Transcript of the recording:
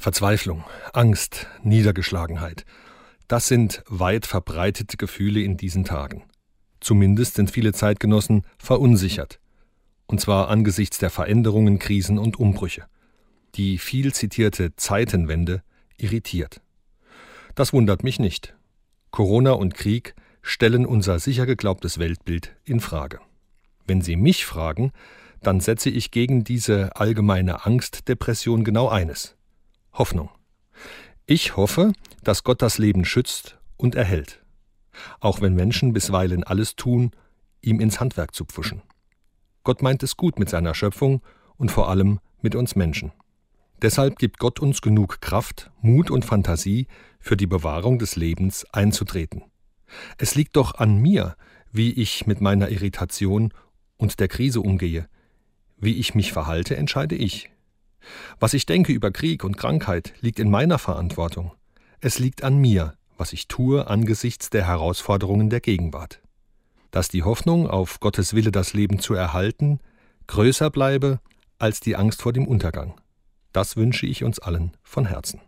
Verzweiflung, Angst, Niedergeschlagenheit. Das sind weit verbreitete Gefühle in diesen Tagen. Zumindest sind viele Zeitgenossen verunsichert. Und zwar angesichts der Veränderungen, Krisen und Umbrüche. Die viel zitierte Zeitenwende irritiert. Das wundert mich nicht. Corona und Krieg stellen unser sicher geglaubtes Weltbild in Frage. Wenn Sie mich fragen, dann setze ich gegen diese allgemeine Angstdepression genau eines Hoffnung. Ich hoffe, dass Gott das Leben schützt und erhält, auch wenn Menschen bisweilen alles tun, ihm ins Handwerk zu pfuschen. Gott meint es gut mit seiner Schöpfung und vor allem mit uns Menschen. Deshalb gibt Gott uns genug Kraft, Mut und Fantasie, für die Bewahrung des Lebens einzutreten. Es liegt doch an mir, wie ich mit meiner Irritation und der Krise umgehe. Wie ich mich verhalte, entscheide ich. Was ich denke über Krieg und Krankheit, liegt in meiner Verantwortung. Es liegt an mir, was ich tue angesichts der Herausforderungen der Gegenwart. Dass die Hoffnung, auf Gottes Wille das Leben zu erhalten, größer bleibe als die Angst vor dem Untergang. Das wünsche ich uns allen von Herzen.